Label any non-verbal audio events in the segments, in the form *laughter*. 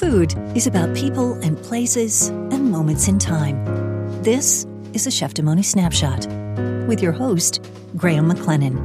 Food is about people and places and moments in time. This is a Cheftimony Snapshot with your host, Graham McLennan.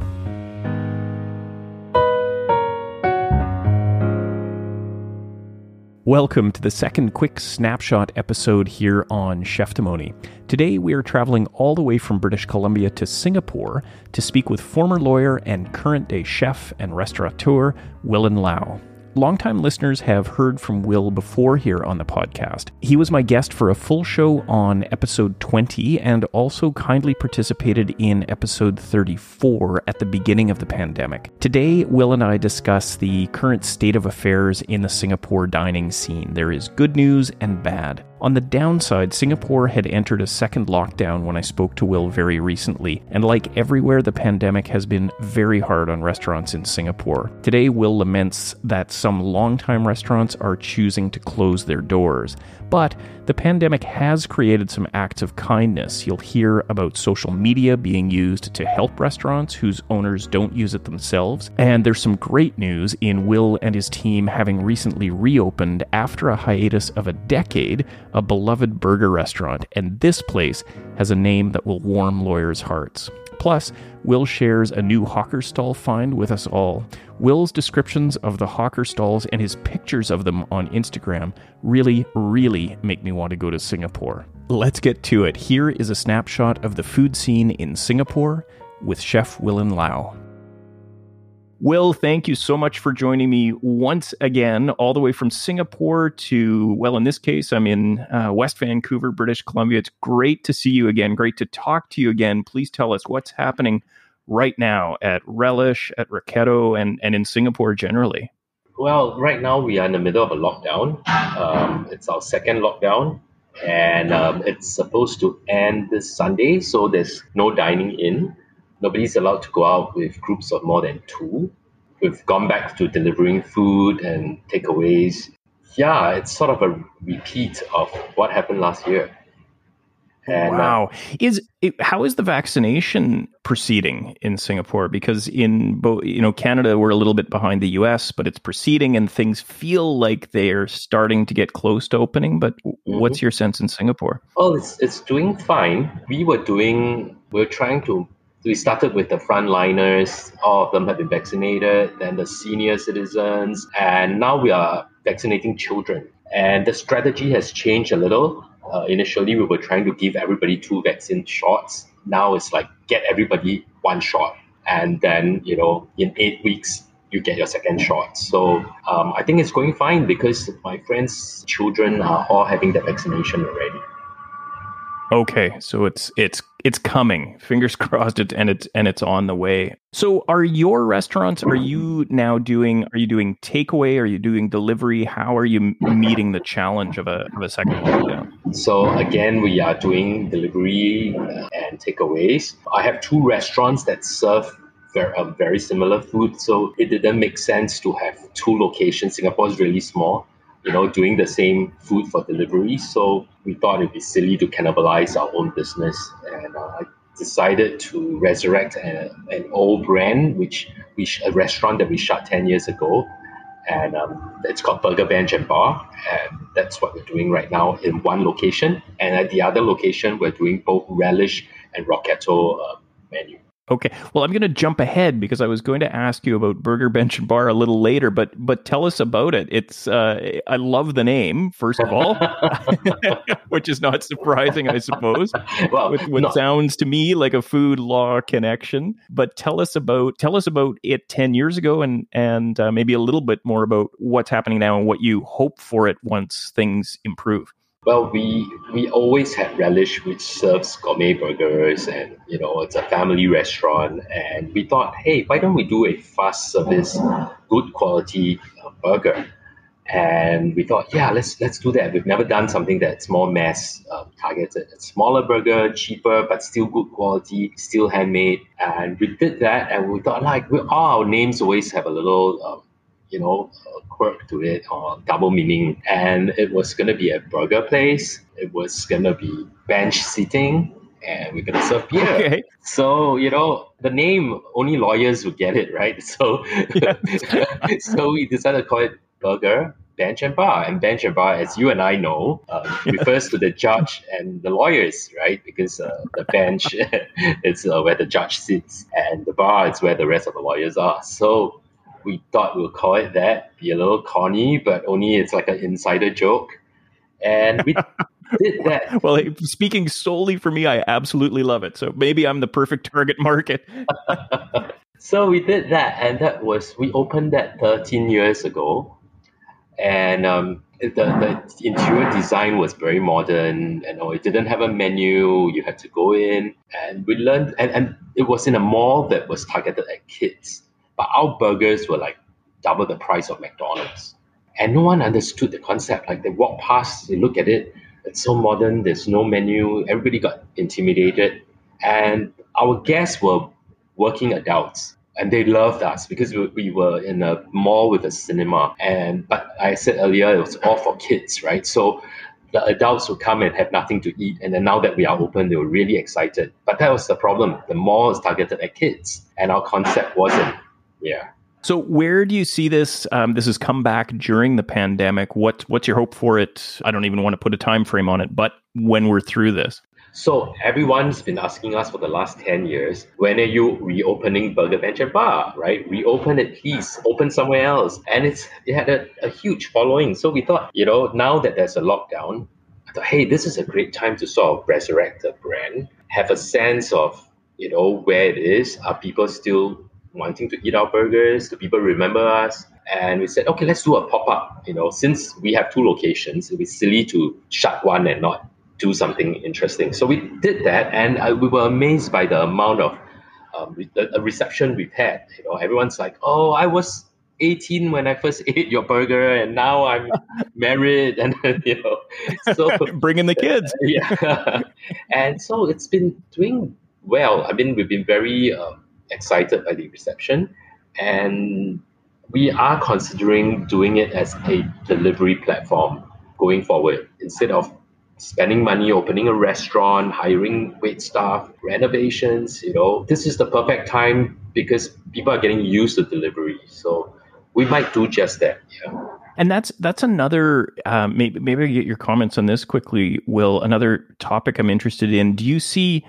Welcome to the second quick snapshot episode here on Cheftimony. Today we are traveling all the way from British Columbia to Singapore to speak with former lawyer and current day chef and restaurateur Willin Low. Longtime listeners have heard from Will before here on the podcast. He was my guest for a full show on episode 20 and also kindly participated in episode 34 at the beginning of the pandemic. Today, Will and I discuss the current state of affairs in the Singapore dining scene. There is good news and bad. On the downside, Singapore had entered a second lockdown when I spoke to Will very recently, and like everywhere, the pandemic has been very hard on restaurants in Singapore. Today, Will laments that some longtime restaurants are choosing to close their doors. But the pandemic has created some acts of kindness. You'll hear about social media being used to help restaurants whose owners don't use it themselves. And there's some great news in Will and his team having recently reopened after a hiatus of a decade, a beloved burger restaurant. And this place has a name that will warm lawyers' hearts. Plus, Will shares a new hawker stall find with us all. Will's descriptions of the hawker stalls and his pictures of them on Instagram really, really make me want to go to Singapore. Let's get to it. Here is a snapshot of the food scene in Singapore with Chef Willin Low. Will, thank you so much for joining me once again, all the way from Singapore to, well, in this case, I'm in uh, West Vancouver, British Columbia. It's great to see you again. Great to talk to you again. Please tell us what's happening right now at Relish, at Roketto, and, and in Singapore generally. Well, right now we are in the middle of a lockdown. Um, it's our second lockdown, and um, it's supposed to end this Sunday, so there's no dining in nobody's allowed to go out with groups of more than two. We've gone back to delivering food and takeaways. Yeah, it's sort of a repeat of what happened last year. And, uh, wow, uh, is it, how is the vaccination proceeding in Singapore? Because in both, you know, Canada we're a little bit behind the U.S., but it's proceeding, and things feel like they're starting to get close to opening. But mm-hmm. what's your sense in Singapore? Well, it's it's doing fine. We were doing, we're trying to we started with the frontliners. All of them have been vaccinated. Then the senior citizens, and now we are vaccinating children. And the strategy has changed a little. Uh, initially, we were trying to give everybody two vaccine shots. Now it's like get everybody one shot, and then you know in eight weeks you get your second shot. So um, I think it's going fine because my friends' children are all having the vaccination already. Okay, so it's it's it's coming. Fingers *laughs* crossed it and it's and it's on the way. So are your restaurants are you now doing are you doing takeaway? Are you doing delivery? How are you meeting the challenge of a of a second lockdown? So again, we are doing delivery and takeaways. I have two restaurants that serve very, uh, very similar food, so it didn't make sense to have two locations. Singapore is really small you know, doing the same food for delivery. So we thought it'd be silly to cannibalize our own business. And uh, I decided to resurrect a, an old brand, which we a restaurant that we shut 10 years ago. And um, it's called Burger Bench and Bar. And that's what we're doing right now in one location. And at the other location, we're doing both relish and Roketto uh, menu. Okay. Well, I'm going to jump ahead because I was going to ask you about Burger Bench and *laughs* Bar a little later, but but tell us about it. It's uh, I love the name first of all, *laughs* *laughs* which is not surprising, I suppose. Well, with what no. sounds to me like a food law connection. But tell us about tell us about it ten years ago, and and uh, maybe a little bit more about what's happening now and what you hope for it once things improve. Well, we we always had Relish, which serves gourmet burgers, and you know it's a family restaurant. And we thought, hey, why don't we do a fast service, good quality uh, burger? And we thought, yeah, let's let's do that. We've never done something that's more mass um, targeted. A smaller burger, cheaper, but still good quality, still handmade. And we did that, and we thought, like, we, all our names always have a little. Um, you know, a quirk to it or double meaning. And it was going to be a burger place. It was going to be bench seating and we're going to serve beer. Okay. So, you know, the name, only lawyers would get it, right? *laughs* So, *laughs* so we decided to call it burger bench and bar. And bench and bar, as you and I know, um, refers to the judge and the lawyers, right? Because uh, the bench *laughs* is uh, where the judge sits, and the bar is where the rest of the lawyers are. So we thought we'll call it that, be a little corny, but only it's like an insider joke. And we *laughs* did that. well, speaking solely for me, I absolutely love it. So maybe I'm the perfect target market. *laughs* so we did that, and that was we opened that 13 years ago, and um, the, the interior design was very modern and it didn't have a menu you had to go in and we learned and, and it was in a mall that was targeted at kids but our burgers were like double the price of mcdonald's. And no one understood the concept. Like they walk past they look at it. It's so modern there's no menu everybody got intimidated. And our guests were working adults and they loved us because we, we were in a mall with a cinema. And but i said earlier it was all for kids right? So the adults would come and have nothing to eat and then now that we are open they were really excited. But that was the problem. The mall is targeted at kids and our concept wasn't yeah so where do you see this? Um, this has come back during the pandemic. What what's your hope for it? I don't even want to put a time frame on it, but when we're through this. So everyone's been asking us for the last 10 years, when are you reopening Burger Bench and Bar, right? Reopen it, please. Open somewhere else. And it's it had a, a huge following. So we thought, you know, now that there's a lockdown, I thought, hey, this is a great time to sort of resurrect the brand, have a sense of, you know, where it is. Are people still wanting to eat our burgers? Do people remember us? And we said, okay, let's do a pop up. You know, since we have two locations, it'd be silly to shut one and not do something interesting. So we did that, and uh, we were amazed by the amount of um, the, reception we've had. You know, everyone's like, "Oh, I was 18 when I first *laughs* ate your burger, and now I'm *laughs* married," and you know, so *laughs* bringing the kids. yeah, and so it's been doing well. I mean, we've been very um, excited by the reception, and we are considering doing it as a delivery platform going forward instead of spending money opening a restaurant, hiring wait staff, renovations, you know, this is the perfect time because people are getting used to delivery. So we might do just that. Yeah. And that's that's another um, maybe maybe I get your comments on this quickly. Will another topic I'm interested in? Do you see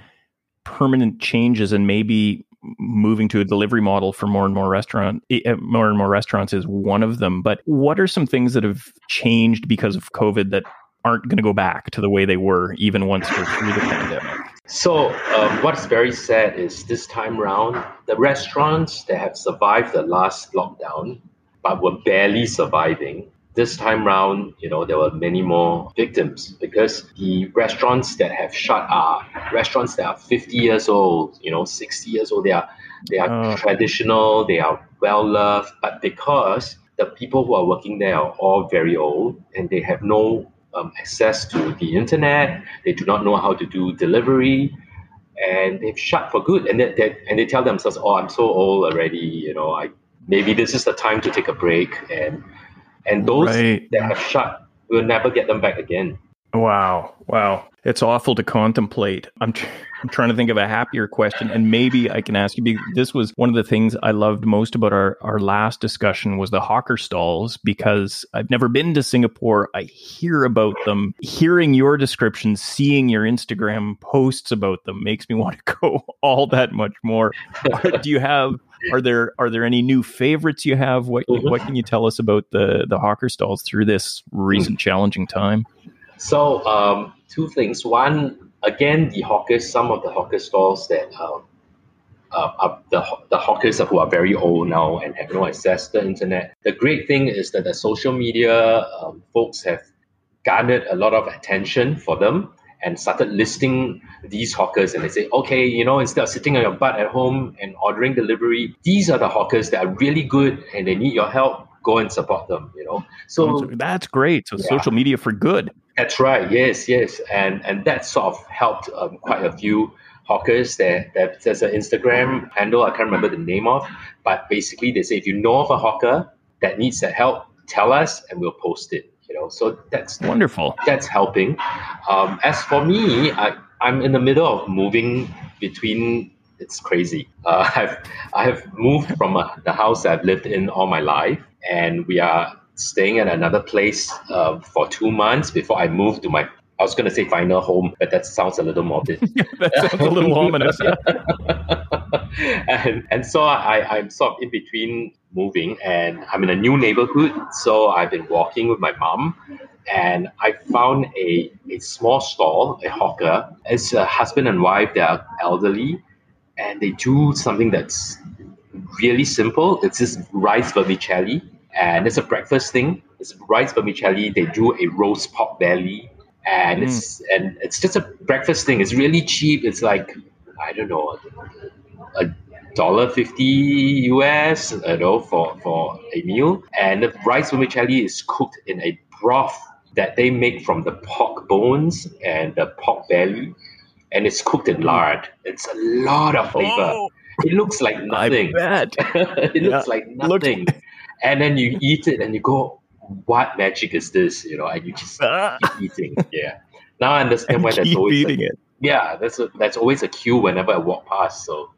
permanent changes and maybe moving to a delivery model for more and more restaurant eh, eh, more and more restaurants is one of them. But what are some things that have changed because of COVID that aren't going to go back to the way they were even once we're through the pandemic. So, um, what's very sad is this time round, the restaurants that have survived the last lockdown but were barely surviving, this time round, you know, there were many more victims because the restaurants that have shut are restaurants that are 50 years old, you know, 60 years old. They are they are uh. traditional, they are well loved, but because the people who are working there are all very old and they have no um, access to the internet. They do not know how to do delivery, and they've shut for good. And they, they, and they tell themselves, "Oh, I'm so old already. You know, I maybe this is the time to take a break." And and those right. that have shut, we'll never get them back again. Wow. Wow. It's awful to contemplate. I'm, tr- *laughs* I'm trying to think of a happier question, and maybe I can ask you. This was one of the things I loved most about our, our last discussion was the hawker stalls because I've never been to Singapore. I hear about them. Hearing your description, seeing your Instagram posts about them makes me *laughs* want to go all that much more. Do you have are there are there any new favorites you have? What mm-hmm. what can you tell us about the the hawker stalls through this recent challenging time? So um, two things. One, again, the hawkers. Some of the hawker stalls that um, uh, are the the hawkers who are very old now and have no access to the internet. The great thing is that the social media um, folks have garnered a lot of attention for them and started listing these hawkers and they say okay you know instead of sitting on your butt at home and ordering delivery these are the hawkers that are really good and they need your help go and support them you know so that's great so yeah. social media for good that's right. Yes, yes, and and that sort of helped um, quite a few hawkers. There, there's an Instagram handle I can't remember the name of, but basically they say if you know of a hawker that needs that help, tell us and we'll post it. You know, so that's wonderful. That's helping. Um, as for me, I, I'm in the middle of moving between. It's crazy. Uh, *laughs* I've I have moved from uh, the house I've lived in all my life, and we are staying at another place uh, for two months before I moved to my I was going to say final home, but that sounds a little morbid. *laughs* that sounds a little ominous. *laughs* and, and so I, I'm sort of in between moving and I'm in a new neighborhood. So I've been walking with my mom and I found a, a small stall, a hawker. It's a husband and wife, they are elderly, and they do something that's really simple. It's this rice vermicelli, and it's a breakfast thing. It's rice vermicelli. They do a roast pork belly, and mm. it's and it's just a breakfast thing. It's really cheap. It's like I don't know, a dollar fifty US, you know, for for a meal. And the rice vermicelli is cooked in a broth that they make from the pork bones and the pork belly, and it's cooked in lard. It's a lot of flavor. Oh, it looks like nothing. *laughs* it yeah. looks like nothing. And then you eat it and you go, what magic is this? You know, and you just *laughs* keep eating. Yeah. Now I understand why there's always eating a, it. Yeah, that's a, that's always a queue whenever I walk past. So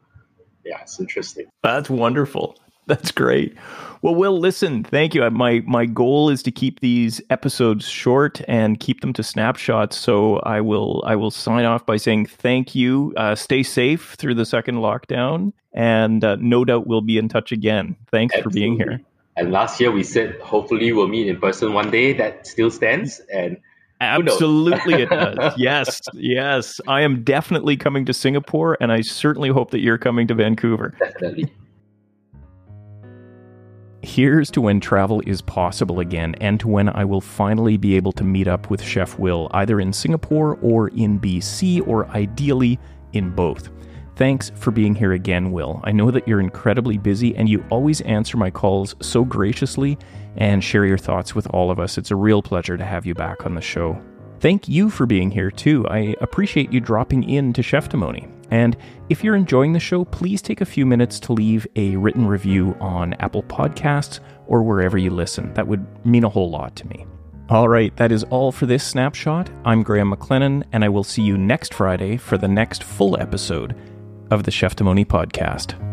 yeah, it's interesting. That's wonderful. That's great. Well, Will, listen, thank you. My my goal is to keep these episodes short and keep them to snapshots. So I will I will sign off by saying thank you. Uh, stay safe through the second lockdown, and uh, no doubt we'll be in touch again. Thanks Absolutely. for being here. And last year we said hopefully we'll meet in person one day. That still stands. And Absolutely, it *laughs* does. Yes, yes. I am definitely coming to Singapore, and I certainly hope that you're coming to Vancouver. Definitely. Here's to when travel is possible again, and to when I will finally be able to meet up with Chef Will, either in Singapore or in BC, or ideally in both. Thanks for being here again, Will. I know that you're incredibly busy and you always answer my calls so graciously and share your thoughts with all of us. It's a real pleasure to have you back on the show. Thank you for being here too. I appreciate you dropping in to Cheftimony. And if you're enjoying the show, please take a few minutes to leave a written review on Apple Podcasts or wherever you listen. That would mean a whole lot to me. All right, that is all for this snapshot. I'm Graham McLennan, and I will see you next Friday for the next full episode of the Cheftimony podcast.